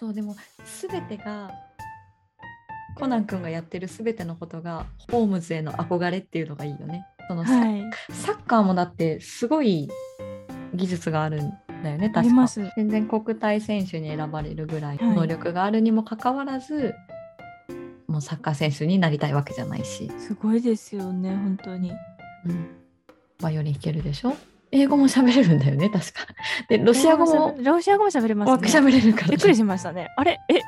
そうでも全てがコナン君がやってる全てのことがホームズへの憧れっていうのがいいよね。そのサはい。サッカーもだってすごい技術があるんだよね確か全然国体選手に選ばれるぐらいはい能力があるにもかかわらず、もうサッカー選手になりたいわけじゃないし、すごいですよね、本当に。うん、バイオリン弾けるでしょ？英語も喋れるんだよね確か。でロシア語もロシア語も喋れますね。喋れるから、びっくりしましたね。あれ？え？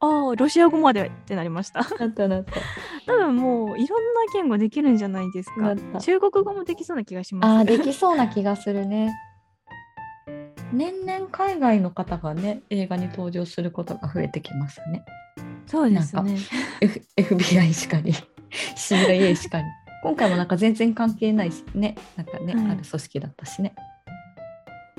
ああ、ロシア語までってなりました。なったなった。多分もういろんな言語できるんじゃないですか中国語もできそうな気がしあます、ーできそうな気がするね。年々海外の方がね映画に登場することが増えてきますね。そうですね。F FBI しかり CIA しかり今回もなんか全然関係ないしね。なんかね、はい。ある組織だったしね。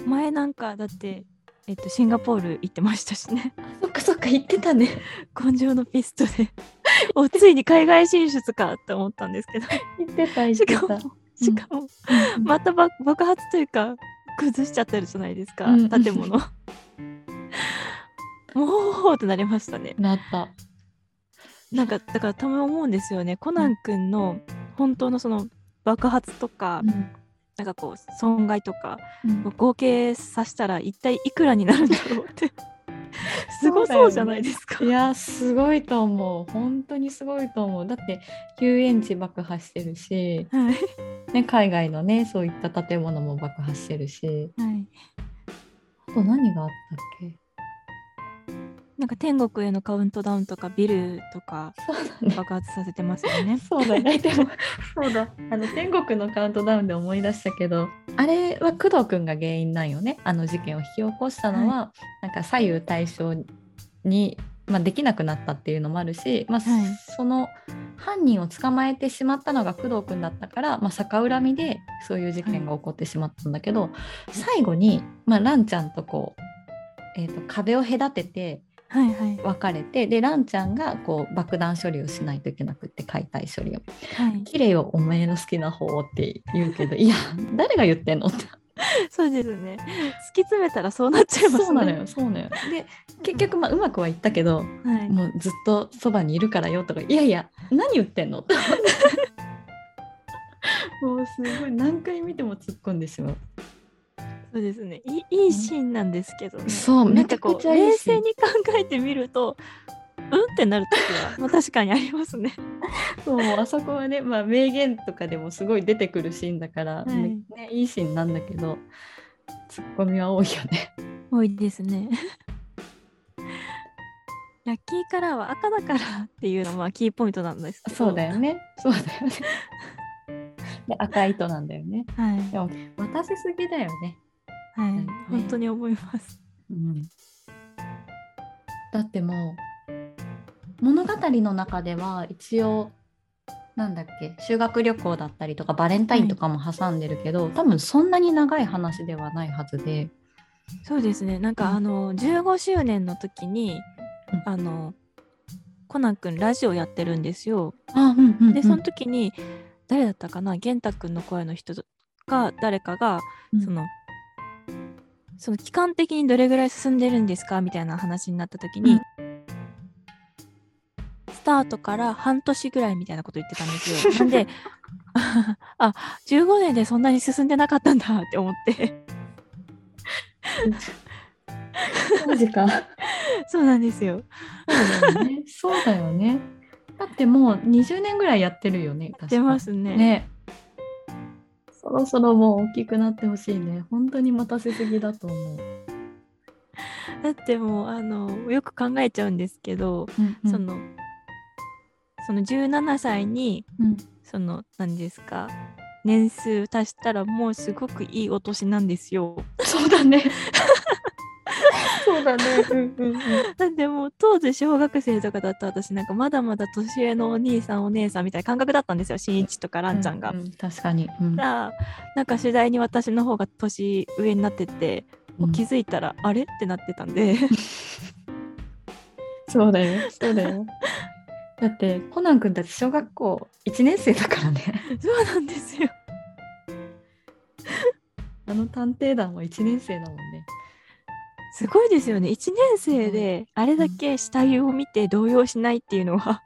前なんかだって、えっと、シンガポール行ってましたしね。あそっかそっか言ってたね。根性のピストで。おついに海外進出かって思ったんですけど。言ってた言っしてかたも、しかも、うんまた爆爆発というか崩しちゃってるじゃないですか、うん建物。もうってなりましたね。なった。なんかだからたまに思うんですよね。コナン君の本当のその爆発とか、うん。なんかこう損害とかうん。合計させたら一体いくらになるんだろうって。すごそうじゃないですか、いやすごいと思う。本当にすごいと思う。だって遊園地爆破してるし、はい。ね、海外のねそういった建物も爆破してるし。はい。あと何があったっけ？なんか天国へのカウントダウンとかビルとか爆発させてますよねそうだね。でも、そうだ。あの、天国のカウントダウンで思い出したけど、あれは工藤くんが原因なんよね。あの事件を引き起こしたのは、なんか左右対称に、まあ、できなくなったっていうのもあるし、まあはいその犯人を捕まえてしまったのが工藤くんだったから、まあ、逆恨みでそういう事件が起こってしまったんだけど、最後に、まあ、ランちゃんとこう、えー、と壁を隔ててはいはい別れてでランちゃんがこう爆弾処理をしないといけなくって解体処理を。はい綺麗よお前の好きな方って言うけど いや誰が言ってんの？ってそうですね。突き詰めたらそうなっちゃいますね。そうなのよそうなのよで結局まあうまくはいったけどはい。もうずっとそばにいるからよとかいやいや何言ってんの？っ てもうすごい何回見ても突っ込んでしまうそうですね。いいいいシーンなんですけどね。そうなんかこう冷静に考えてみると、うんってなる時は、まあ、確かにありますね。そうあそこはね、まあ、名言とかでもすごい出てくるシーンだから、はいねいいシーンなんだけどツッコミは多いよね多いですね。ラッキーカラーは赤だからっていうのはまあキーポイントなんですけど。そうだよねそうだよね で赤い糸なんだよねはい。でも待たせすぎだよねはいね。本当に思います。うんだってもう物語の中では一応なんだっけ修学旅行だったりとかバレンタインとかも挟んでるけど、多分そんなに長い話ではないはずで、そうですね。なんか、うんあの15周年の時に、うんあのコナン君ラジオやってるんですよ。あうんうんうんでその時に誰だったかな玄太くんの声の人か誰かが、うんそのその期間的にどれぐらい進んでるんですかみたいな話になった時に、スタートから半年ぐらいみたいなこと言ってたんですよ。なんで あ15年でそんなに進んでなかったんだって思って。マジか。そうなんですよ。そうだよね。そうだよね。だってもう20年ぐらいやってるよねやってますね。ねそろそろもう大きくなってほしいね本当に待たせすぎだと思う、だってもうあのよく考えちゃうんですけど、うんうんそのその17歳にうんその何ですか年数足したらもうすごくいいお年なんですよ。そうだね。そうだね。うんうんうん。だってもう当時小学生とかだった私なんかまだまだ年上のお兄さんお姉さんみたいな感覚だったんですよしんいちとからんちゃんが。うう確かに。うんだからなんか次第に私の方が年上になってって、もう気づいたらあれ？ってなってたんで そうだよ。そうだよ。だってコナン君たち小学校1年生だからね。そうなんですよ。あの探偵団は1年生だもんね。すごいですよね。1年生であれだけ下着を見て動揺しないっていうのは、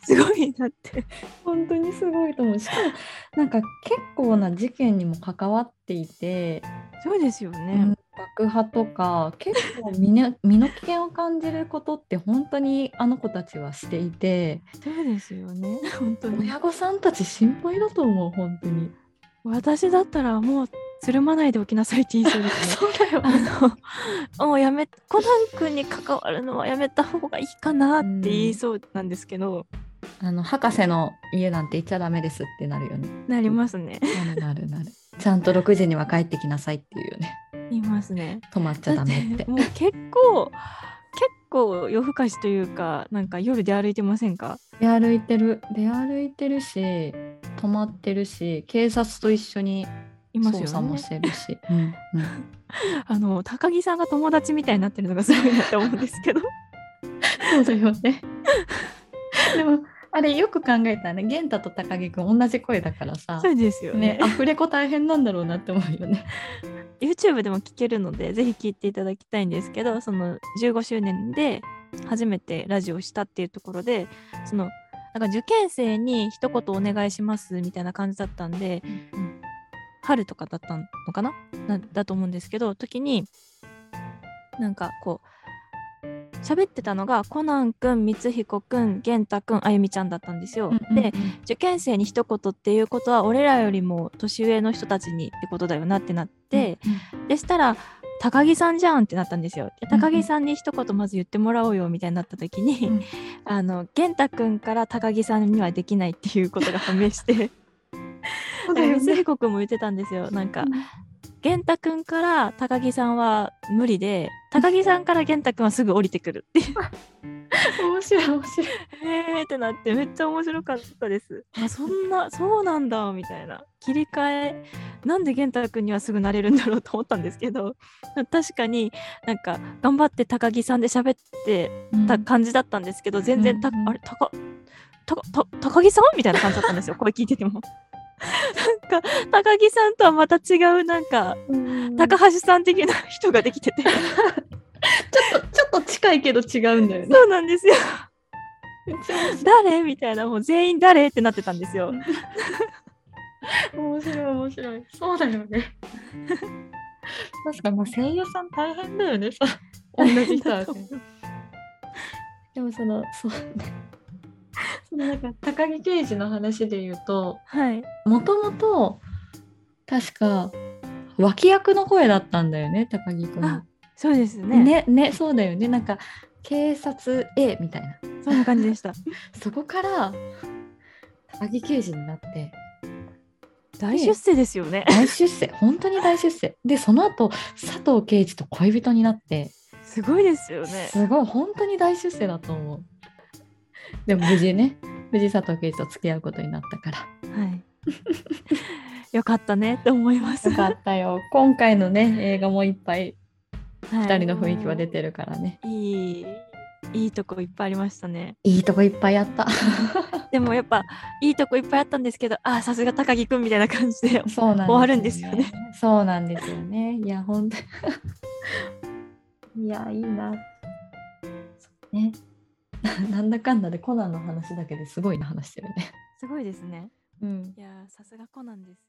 すごいなって。本当にすごいと思うしかもなんか結構な事件にも関わっていて、そうですようねん。爆破とか結構身の 身の危険を感じることって本当にあの子たちはしていてそうですよね。本当に。親御さんたち心配だと思う本当に。私だったらもうつるまないでおきなさいって言いそうですね。そうだよあの もうやめコナン君に関わるのはやめた方がいいかなって言いそうなんですけど、あの博士の家なんて行っちゃダメですってなるよね。なりますね。なるなるなる。ちゃんと6時には帰ってきなさいっていうよね。言いますね。泊まっちゃダメって。もう結構結構夜更かしというかなんか夜出歩いてませんか？出歩いてる出歩いてるし泊まってるし警察と一緒にいますよね捜査もしてるし。うんうんあの高木さんが友達みたいになってるのがすごいなって思うんですけどそうだよね。でもあれよく考えたらね玄太と高木くん同じ声だからさそうですよねねアフレコ大変なんだろうなって思うよね。YouTube でも聞けるのでぜひ聞いていただきたいんですけどその15周年で初めてラジオをしたっていうところでそのなんか受験生に一言お願いしますみたいな感じだったんで春とかだったのかな？なだと思うんですけど時になんかこう喋ってたのがコナンくん光彦くん玄太くんあゆみちゃんだったんですよ。で受験生に一言っていうことは俺らよりも年上の人たちにってことだよなってなって、でしたら高木さんじゃんってなったんですよ。でうんうん。高木さんに一言まず言ってもらおうよみたいになった時に、うん。あの玄太くんから高木さんにはできないっていうことが判明してそうだよ光ね。彦くんも言ってたんですよ。なんか玄太くんから高木さんは無理で高木さんから玄太くんはすぐ降りてくるっていう 面白い面白い。えーってなってめっちゃ面白かったです。あそんなそうなんだみたいな切り替えなんで玄太くんにはすぐなれるんだろうと思ったんですけど 確かになんか頑張って高木さんで喋ってた感じだったんですけど、全然た、うんうんあれ高たた高木さん？みたいな感じだったんですよ声聞いてても。なんか高木さんとはまた違うなんかうん高橋さん的な人ができててちょっとちょっと近いけど違うんだよね。そうなんですよ。誰？みたいなもう全員誰？ってなってたんですよ。面白い面白い。そうだよね。確かにまあ声優さん大変だよね。さ同じ人はね。でもそのそうね。そのなんか高木刑事の話で言うとはい。もともと確か脇役の声だったんだよね高木君あそうですね。ねねそうだよねなんか警察 A みたいなそんな感じでした。そこから高木刑事になって大出世ですよね。大出世本当に大出世でその後佐藤圭一と恋人になってすごいですよね。すごい本当に大出世だと思うでも無事ね藤圭一と付き合うことになったから。はい。よかったねって思います。よかったよ。今回のね映画もいっぱいはい。2人の雰囲気は出てるからね。いい、いいとこいっぱいありましたね。いいとこいっぱいあった。でもやっぱ、いいとこいっぱいあったんですけど、ああ、さすが高木くんみたいな感じで。そうなんです終わるんですよね。そうなんですよね。いや本当にいやいいな。ね なんだかんだでコナンの話だけですごいな話してるねすごいですね。うんいやー、さすがコナンです。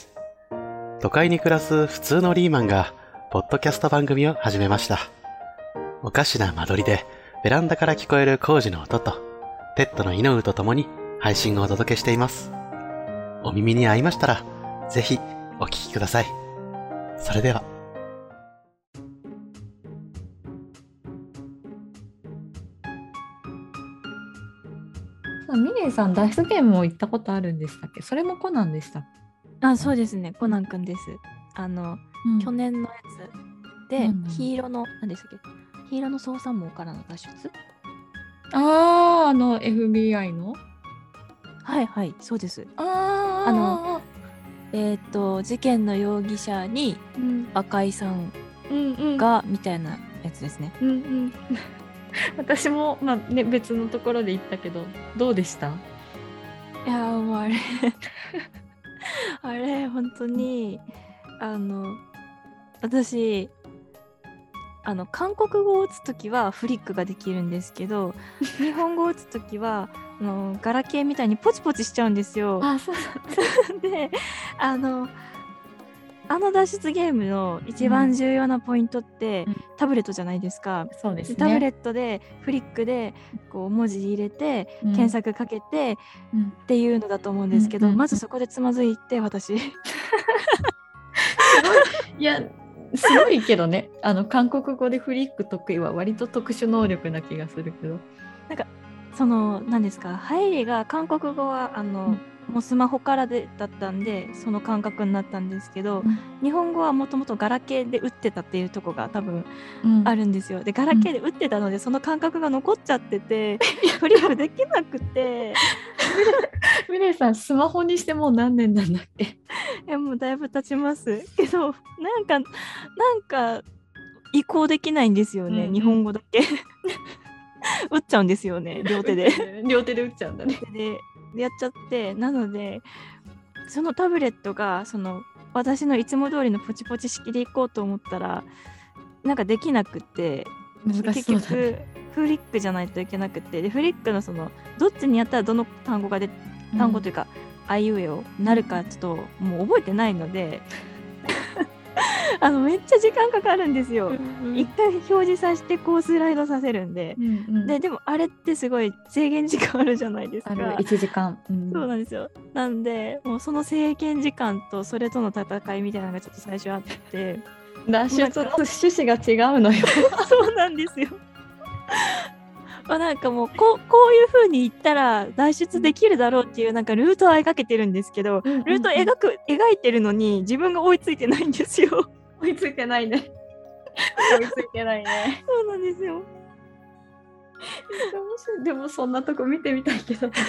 都会に暮らす普通のリーマンが、ポッドキャスト番組を始めました。おかしな間取りで、ベランダから聞こえる工事の音と、ペットのイノウと共に配信をお届けしています。お耳に合いましたら、ぜひお聞きください。それでは。ミレイさん脱出ゲームも行ったことあるんでしたっけ？それもコナンでしたっあそうですね。コナンくんです。あの、け、去年のやつで黄色の何でしたっけ？黄色の捜査網からの脱出？あああの FBI の？はいはいそうです。ああのえっ、と事件の容疑者にうん。赤井さんうんうん。がみたいなやつですね。うんうん。私も、まあね、別のところで行ったけどどうでした？いやーもうあれあれ本当にあの私あの韓国語を打つ時はフリックができるんですけど 日本語を打つ時はあのガラケーみたいにポチポチしちゃうんですよ。あそうで あのあの脱出ゲームの一番重要なポイントって、うん。タブレットじゃないですか。そうですね。タブレットでフリックでこう文字入れて、うん。検索かけてうん。っていうのだと思うんですけど、まずそこでつまずいて私。い。やすごいけどね。あの韓国語でフリック得意は割と特殊能力な気がするけど。その何ですか？入りが韓国語はあの、もうスマホからでだったんでその感覚になったんですけど、うん。日本語はもともとガラケーで打ってたっていうとこが多分うん。あるんですよ。でガラケーで打ってたので、その感覚が残っちゃっててフリックできなくて。ミレイさんスマホにしてもう何年なんだっけ？いやもうだいぶ経ちます。けどなんかなんか移行できないんですよね、うんうん。日本語だけ。打っちゃうんですよね両手で。両手で打っちゃうんだねやっちゃってなのでそのタブレットがその私のいつも通りのポチポチ式でいこうと思ったらなんかできなくってね。結局フリックじゃないといけなくてでフリックのそのどっちにやったらどの単語がで単語というか、あいうえをなるかちょっともう覚えてないので あのめっちゃ時間かかるんですよ。うん一回表示させてこうスライドさせるんで。うんうんででもあれってすごい制限時間あるじゃないですか。ある1時間、うんそうなんですよ。なんでもうその制限時間とそれとの戦いみたいなのがちょっと最初あって脱出の趣旨が違うのよ そうなんですよ。まあなんかもうこうこういう風に言ったら脱出できるだろうっていうなんかルートは描けてるんですけど、ルート描く描いてるのに自分が追いついてないんですよ。追いついてないね。追いついてないね。そうなんですよ。でもそんなとこ見てみたいけど。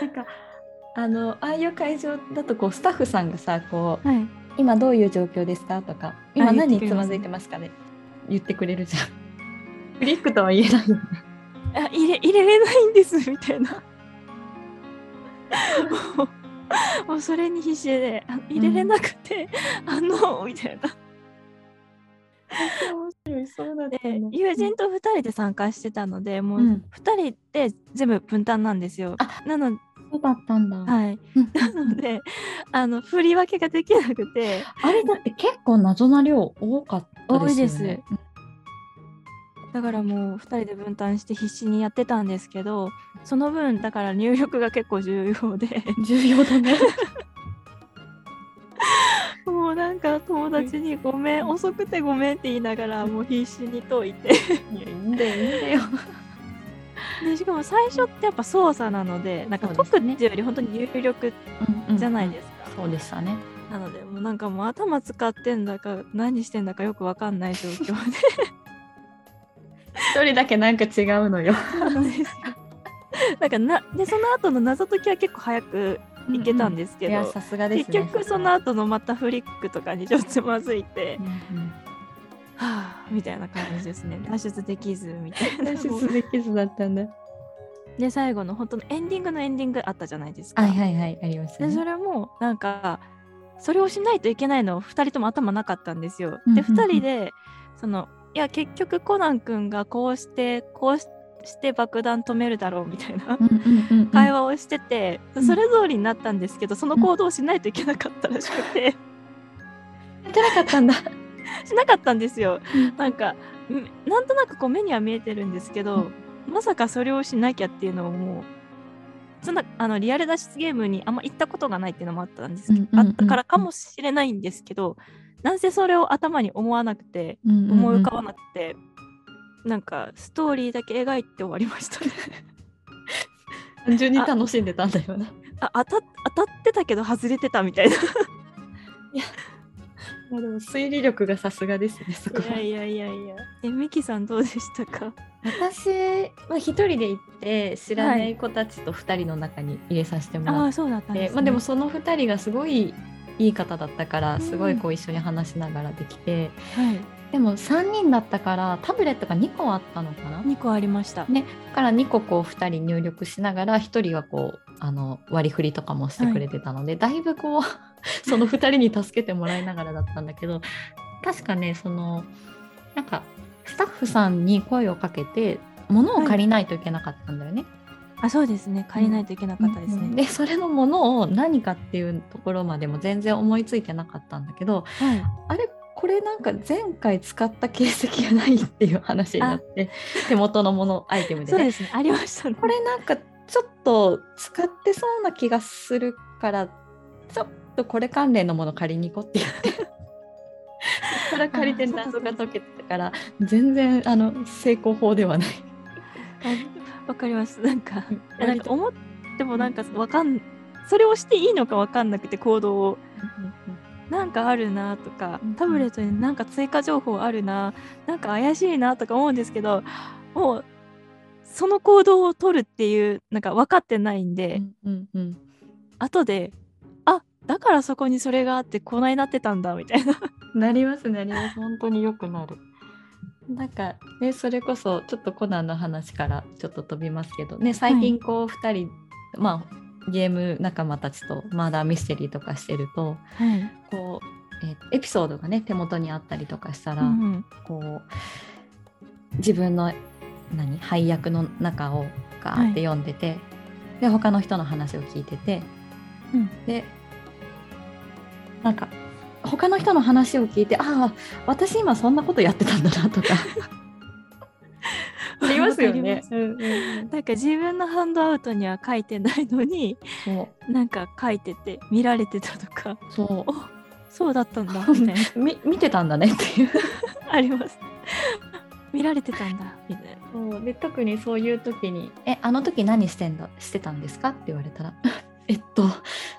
なんかあのああいう会場だとこうスタッフさんがさこうはい。今どういう状況ですか？とか今何につまずいてますかね？言ってくれるじゃん。フリックとは言えないよね。あ入れ入れれないんですみたいな。もうそれに必死であ入れれなくて、あのみたいな。面白いそうだで友人と2人で参加してたのでもううん。2人で全部分担なんですよ。あなのそうだったんだ、はい、うん。なのであの振り分けができなくて。あれだって結構謎な量多かったですよね。多いだからもう2人で分担して必死にやってたんですけどその分だから入力が結構重要で。重要だね。もうなんか友達に「ごめん遅くてごめん」って言いながらもう必死に解いて。いやいいんだよいいんだよ。でしかも最初ってやっぱ操作なのでなんか解くっていうより本当に入力じゃないですか。そうでしたね。なのでもうなんかもう頭使ってんだか何してんだかよくわかんない状況で一人だけなんか違うのよ。なんかなでその後の謎解きは結構早くいけたんですけど、いやさすがですね結局その後のまたフリックとかにちょっとつまずいて、うんうん。はあみたいな感じですね。脱出できずみたいな。脱出できずだったんだ。で最後の本当のエンディングのエンディングあったじゃないですか、はいはいはいありましたね。でそれもなんかそれをしないといけないの2人とも頭なかったんですよ。でうんうんうん。2人でそのいや結局コナン君がこうしてこうしして爆弾止めるだろうみたいな。うんうんうんうん。会話をしてて、ん。それ通りになったんですけどその行動をしないといけなかったらしくて、やってなかったんだ。しなかったんですよ。うん。なんかんなんとなくこう目には見えてるんですけど、まさかそれをしなきゃっていうのをもうそんなあのリアル脱出ゲームにあんま行ったことがないっていうのもあったんですけど、うんうんうん。あったからかもしれないんですけどなんせそれを頭に思わなくて思思い浮かばなくて、なんかストーリーだけ描いて終わりましたね。単純に楽しんでたんだよね。あ当た当たってたけど外れてたみたいな。まあでも推理力がさすがですね、そこは。いやいやいやいや。えミキさんどうでしたか？私は一人で行って知らない子たちと二人の中に入れさせてもらっああそうだったんて、です、ね、まあでもその二人がすごいいい方だったからうんすごいこう一緒に話しながらできて、はい。でも3人だったからタブレットが2個あったのかな？2個ありました。ね、だから2個こう2人入力しながら1人がこうあの割り振りとかもしてくれてたので、だいぶこう その2人に助けてもらいながらだったんだけど確かねそのなんかスタッフさんに声をかけて物を借りないといけなかったんだよね。あそうですね。借りないといけなかったですね、うんでそれのものを何かっていうところまでも全然思いついてなかったんだけどはい。あれこれなんか前回使った形跡がないっていう話になって手元のものアイテムでね。そうですね。ありましたね。これなんかちょっと使ってそうな気がするからちょっとこれ関連のもの借りに行こうって言って。そこから借りて謎が解けてたから全然あの成功法ではない。あわかります。なんかうん。なんか思ってもなんかわかんそれをしていいのかわかんなくて行動を。なんかあるなとかうんタブレットになんか追加情報あるななんか怪しいなとか思うんですけどもうその行動を取るっていうなんか分かってないんで、うんうんうん。後であだからそこにそれがあってこないなってたんだみたいな。なりますなります。本当によくなる。なんかねそれこそちょっとコナンの話からちょっと飛びますけどね最近こう2人、まあゲーム仲間たちとマーダーミステリーとかしてるとはい、こう、えーエピソードがね手元にあったりとかしたら、うんこう自分の何配役の中をガーって読んでて、で他の人の話を聞いてて、うん。でなんか他の人の話を聞いてああ私今そんなことやってたんだなとか。ありますよね。なんか自分のハンドアウトには書いてないのになんか書いてて見られてたとか。そおそうだったんだみたいな。うみ見てたんだねっていう。あります。見られてたんだみたいな。そう。で特にそういう時に「えあの時何してんだしてたんですか?」って言われたら「えっと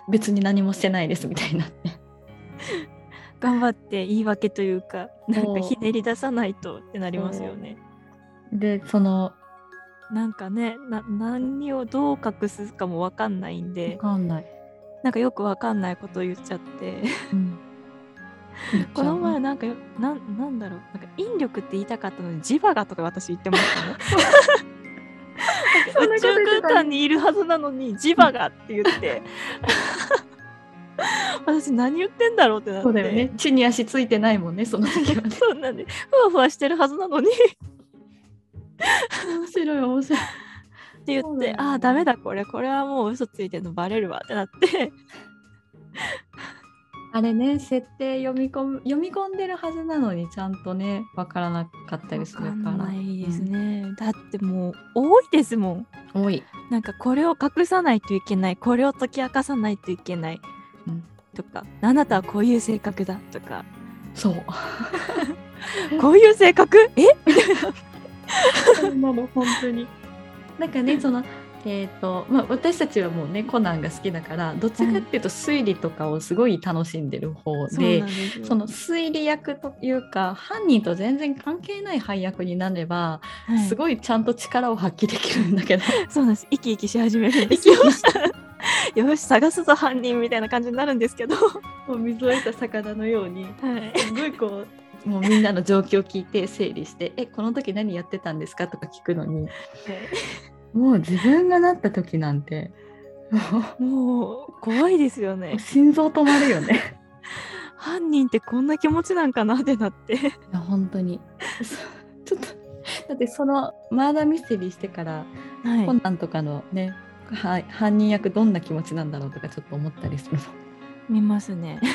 別に何もしてないです」みたいになって頑張って言い訳というかなんかひねり出さないとってなりますよね。でそのなんかねな何をどう隠すかもわかんないんわでかんない、なんかよくわかんないことを言っちゃって。うん、この前なんかよなんなんだろう。なんか引力って言いたかったのに磁場がとか私言ってましたね。宇宙空間にいるはずなのに磁場がって言って私何言ってんだろうってなって。そうだよね。地に足ついてないもんねその時はね。そうなんで。ふわふわしてるはずなのに。っ面白い面白い。て言って、ね。ああダメだこれ。これはもう嘘ついてるのバレるわってなって。あれね設定読み込む読み込んでるはずなのにちゃんとねわからなかったりするわからないですね、だってもう多いですもんうん。多い、なんかこれを隠さないといけない。これを解き明かさないといけない。うん、とかあなたはこういう性格だとか。そう。こういう性格？え？そうな。の本当に。なんかねそのえーとまあ、私たちはもうねコナンが好きだからどっちかっていうと推理とかをすごい楽しんでる方そうでなんですよ。その推理役というか犯人と全然関係ない配役になれば、はい。すごいちゃんと力を発揮できるんだけど。そうなんです。生き生きし始めるんですよ よし探すぞ犯人みたいな感じになるんですけど、はもう水を得た魚のようにい、すごいこうもうみんなの状況を聞いて整理して「えこの時何やってたんですか?」とか聞くのに。もう自分がなった時なんてももう怖いですようね心臓止まるよね。犯人ってこんな気持ちなんかなってなって。いや本当に。そちょっとだってそのマーダーミステリーしてから、はい。コナンとかのねは犯人役どんな気持ちなんだろうとかちょっと思ったりするの。見ますね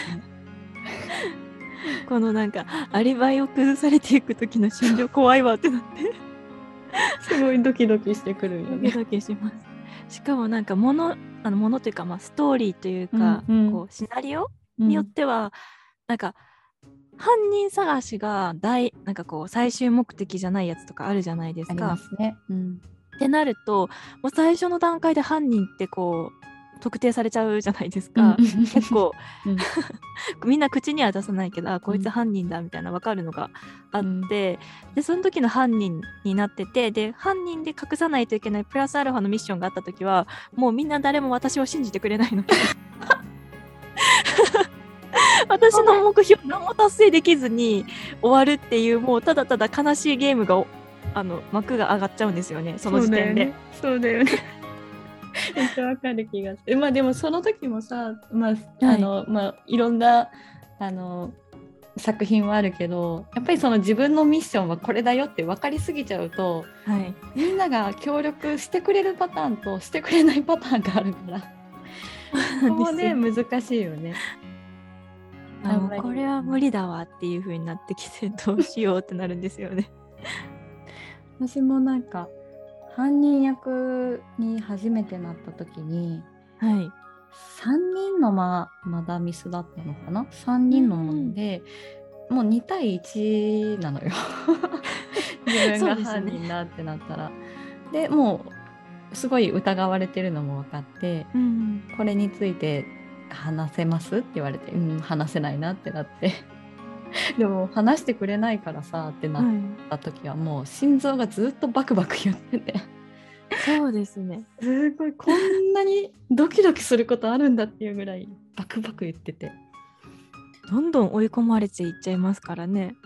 このなんかアリバイを崩されていく時の心情怖いわってなってすごいドキドキしてくるよね。ドキドキしますしかもなんかものあのものというかまあストーリーというか、うんうんこうシナリオによっては、なんか犯人探しが大なんかこう最終目的じゃないやつとかあるじゃないですありか。ますね。うん。ってなるともう最初の段階で犯人ってこう特定されちゃうじゃないですか。結構、うん。みんな口には出さないけどあこいつうん。犯人だみたいな分かるのがあって、うん。でその時の犯人になっててで犯人で隠さないといけないプラスアルファのミッションがあった時はもうみんな誰も私を信じてくれないの。で 私の目標何も達成できずに終わるっていうもうただただ悲しいゲームがおあの幕が上がっちゃうんですよねその時点で。そうだよね。めっちゃわかる気がする。まあでもその時もさ、まあ、はいあの、まあいろんなあの作品はあるけど、やっぱりその自分のミッションはこれだよって分かりすぎちゃうと、はい、みんなが協力してくれるパターンとしてくれないパターンがあるから、ここもね難しいよね。あこれは無理だわっていう風になってきてどうしようってなるんですよね。私もなんか犯人役に初めてなった時に。はい。3人のままだミスだったのかな？3人のもので、もう2対1なのよ。自分が犯人だってなったら。で,、もうすごい疑われてるのも分かってうん、これについて話せます？って言われてうん話せないなってなって でも話してくれないからさってなっはい。た時はもう心臓がずっとバクバク言ってて。そうですね。すごいこんなにドキドキすることあるんだっていうぐらいバクバク言っててどんどん追い込まれていっちゃいますからね。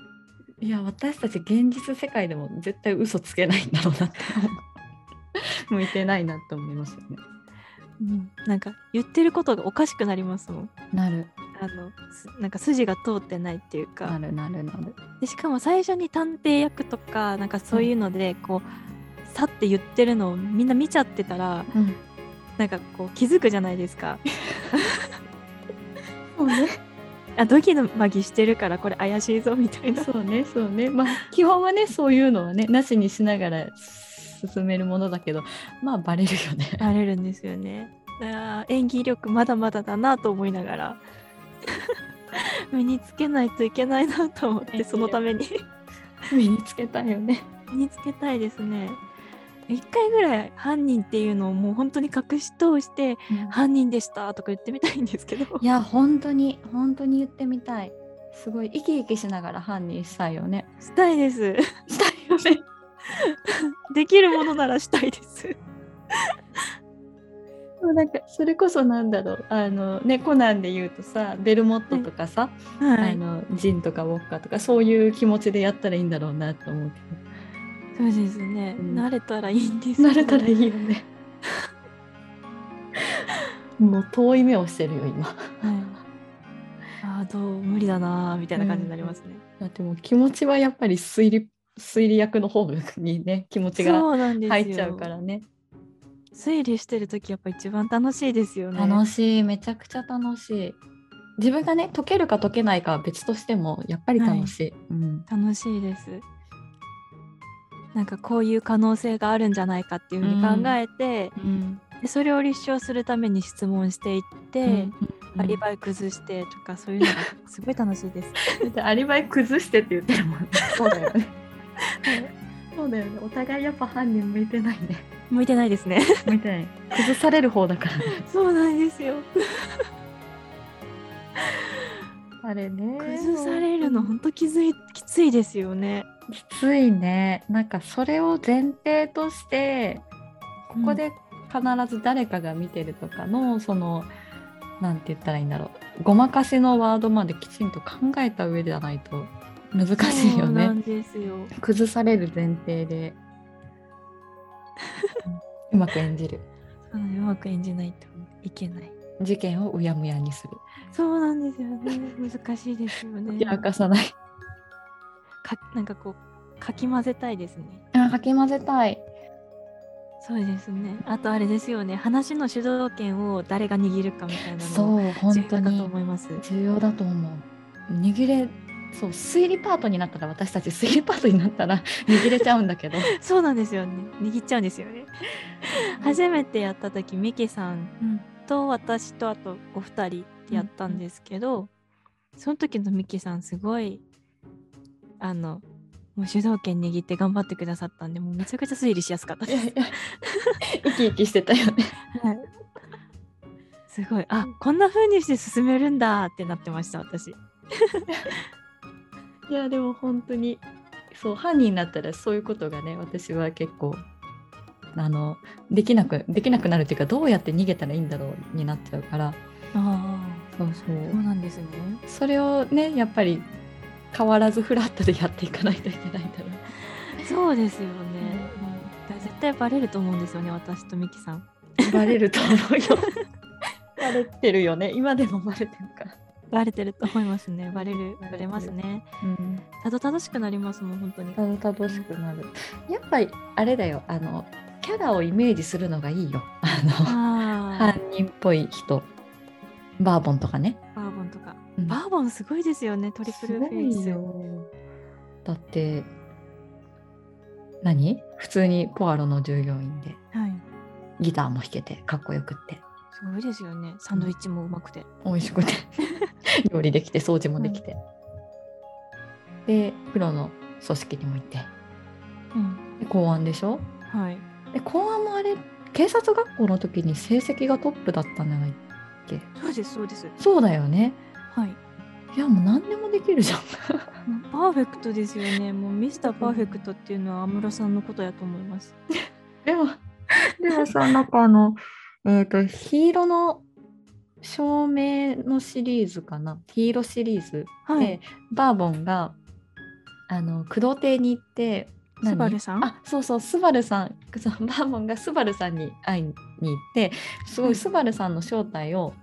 いや私たち現実世界でも絶対嘘つけないんだろうなって向いてないなって思いますよねうん、なんか言ってることがおかしくなりますもん。なるあのすなんか筋が通ってないっていうなかるなるなる。でしかも最初に探偵役とかなんかそういうのでこう、さって言ってるのをみんな見ちゃってたらうん。なんかこう気づくじゃないですか。そうね。あドキドマギしてるからこれ怪しいぞみたいな。そうねそうね。まあ基本はねそういうのはねなしにしながら進めるものだけどまあバレるよね。なれるんですよね。あー演技力まだまだだなと思いながら身につけないといけないなと思ってそのために。身につけたいよね。身につけたいですね。一回ぐらい犯人っていうのをもう本当に隠し通して犯人でしたとか言ってみたいんですけど。いや本当に本当に言ってみたい。すごい生き生きしながら犯人したいよね。したいです。したいよね。できるものならしたいです。もうなんかそれこそなんだろうあのねコナンで言うとさベルモットとかさ、はい。あのジンとかウォッカとかそういう気持ちでやったらいいんだろうなと思うけそうですね。うん慣れたらいいんですどけど慣れたらいいよね もう遠い目をしてるよ今はい。ああどう無理だなーみたいな感じになりますね。だってもう気持ちはやっぱり推理推理役の方にね気持ちが。入っちゃうからね推理してる時やっぱ一番楽しいですよね。楽しいめちゃくちゃ楽しい自分がね解けるか解けないかは別としてもやっぱり楽しい、うん楽しいです。なんかこういう可能性があるんじゃないかっていうふうに考えて、うんでそれを立証するために質問していって、うんアリバイ崩してとかそういうのがすごい楽しいです。アリバイ崩してって言ってるもんね。そうだよね。そうだよね。お互いやっぱ犯人向いてないね。向いてないですね。向いてない。崩される方だからね。そうなんですよ。あれね。崩されるの本当きついきついですよね。きついね。なんかそれを前提として、ここで必ず誰かが見てるとかの、その、なんて言ったらいいんだろう。ごまかしのワードまできちんと考えた上ではないと難しいよね。そうなんですよ。崩される前提で。うまく演じる。そうまく演じないといけない。事件をうやむやにする。そうなんですよね。難しいですよね。明かさない。かなんかこうかき混ぜたいですね。あ、かき混ぜたい。そうですね。あとあれですよね。話の主導権を誰が握るかみたいなのそう、本当重要かとに思います。重要だと思う。握れ、そう、推理パートになったら、私たち推理パートになったら 握れちゃうんだけど。そうなんですよね。握っちゃうんですよね。初めてやった時ミキさんうん、と私とあとお二人でやったんですけど、その時のミキさんすごいあのもう主導権握って頑張ってくださったんでもうめちゃくちゃ推理しやすかったです。生き生きしてたよね。はい、すごいあこんな風にして進めるんだってなってました私。いやでも本当にそう犯人になったらそういうことがね私は結構あのできなくできなくなるっていうかどうやって逃げたらいいんだろうになっちゃうから。あそうそそううなんですね。それをねやっぱり変わらずフラットでやっていかないといけないんだろう。そうですよね。だから絶対バレると思うんですよね私とミキさん。バレると思うよ。バレてるよね。今でもバレてるから、バレてると思いますね。バレるバレますね。うん、たどたどしくなりますもん本当に。たどたどしくなる。やっぱりあれだよ。あのキャラをイメージするのがいいよ。あのあ犯人っぽい人。バーボンとかね、バーボンとか。うん。バーボンすごいですよね。トリプルフェイス。だって何？普通にポアロの従業員で。はい。ギターも弾けてかっこよくってすごいですよね。サンドイッチもうまくて。美味しくて 料理できて掃除もできて、でプロの組織にも行ってうん。で公安でしょ？はい。で公安もあれ警察学校の時に成績がトップだったんじゃないっけ？そうですそうです。そうだよねはい。いやもう何でもできるじゃん パーフェクトですよね。もうミスターパーフェクトっていうのは安室さんのことやと思います。でも、でもさ、なんかあの、えっ、と、ヒーローの照明のシリーズかな、ヒーローシリーズはで、。バーボンが、あの、工藤亭に行って、何？スバルさん？あ、そうそう、スバルさん、そうバーボンがスバルさんに会いに行って、すごはい。いスバルさんの正体を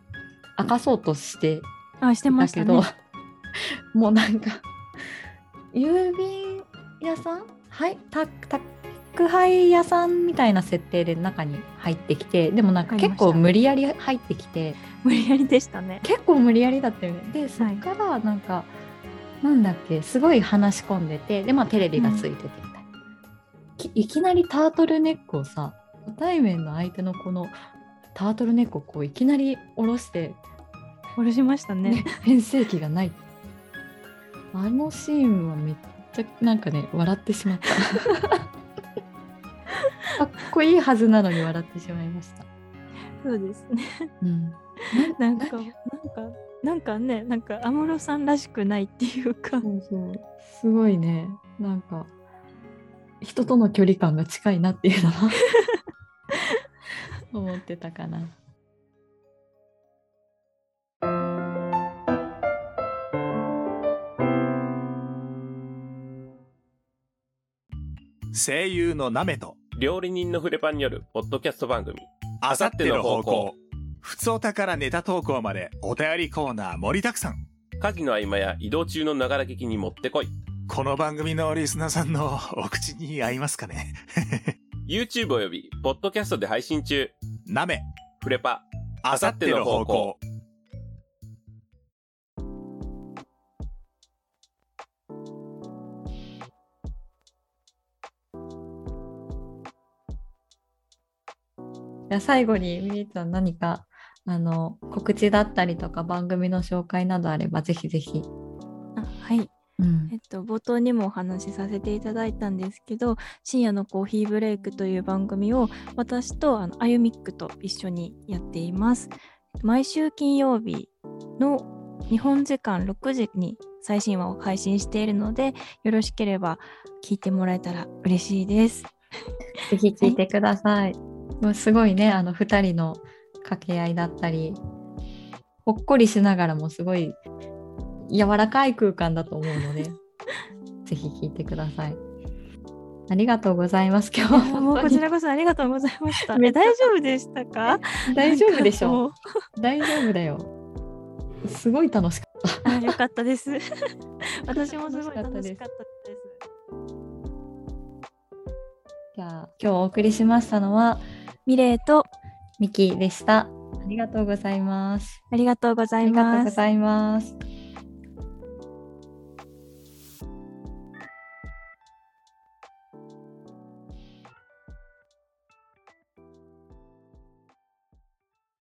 明かそうとしてあ、してまだけど、したね。もうなんか郵便屋さん？はい？た宅配屋さんみたいな設定で中に入ってきてでもなんか結構無理やり入ってきて無理やりでしたね。結構無理やりだったよねでそっからなんか、なんだっけすごい話し込んでてでまあテレビがついててみたいな、きいきなりタートルネックをさ初対面の相手のこのタートルネックをこういきなり下ろして殺しましたね。ね、変声期がない。あのシーンはめっちゃなんかね笑ってしまった。かっこいいはずなのに笑ってしまいました。そうですね。うん、なんか、なんか、なんかね、なんか安室さんらしくないっていうか。そうそうすごいねなんか人との距離感が近いなっていうのは 思ってたかな。声優のナメと料理人のフレパンによるポッドキャスト番組あさっての方向。ふつおたからネタ投稿までお便りコーナー盛りだくさん。家事の合間や移動中のながら聞きにもってこい。この番組のリスナーさんのお口に合いますかね？YouTube およびポッドキャストで配信中。ナメフレパ。あさっての方向じゃあ最後にミリちゃん何かあの告知だったりとか番組の紹介などあればぜひぜひ。あはい。うんえっと、冒頭にもお話しさせていただいたんですけど、深夜のコーヒーブレイクという番組を私とあのあゆみっくと一緒にやっています。毎週金曜日の日本時間6時に最新話を配信しているので、よろしければ聞いてもらえたら嬉しいです。ぜひ聞いてください。もうすごいね、あの2人の掛け合いだったり、ほっこりしながらもすごい柔らかい空間だと思うので、ぜひ聞いてください。ありがとうございます。今日はもうこちらこそありがとうございました。大丈夫でしたか？大丈夫でしょう大丈夫だよ。すごい楽しかった。あよかったです。私もすごい楽楽しかっしかったです。じゃあ今日お送りしましたのはミレイとミキでした。ありがとうございます。ありがとうござあいます。りがとうございます。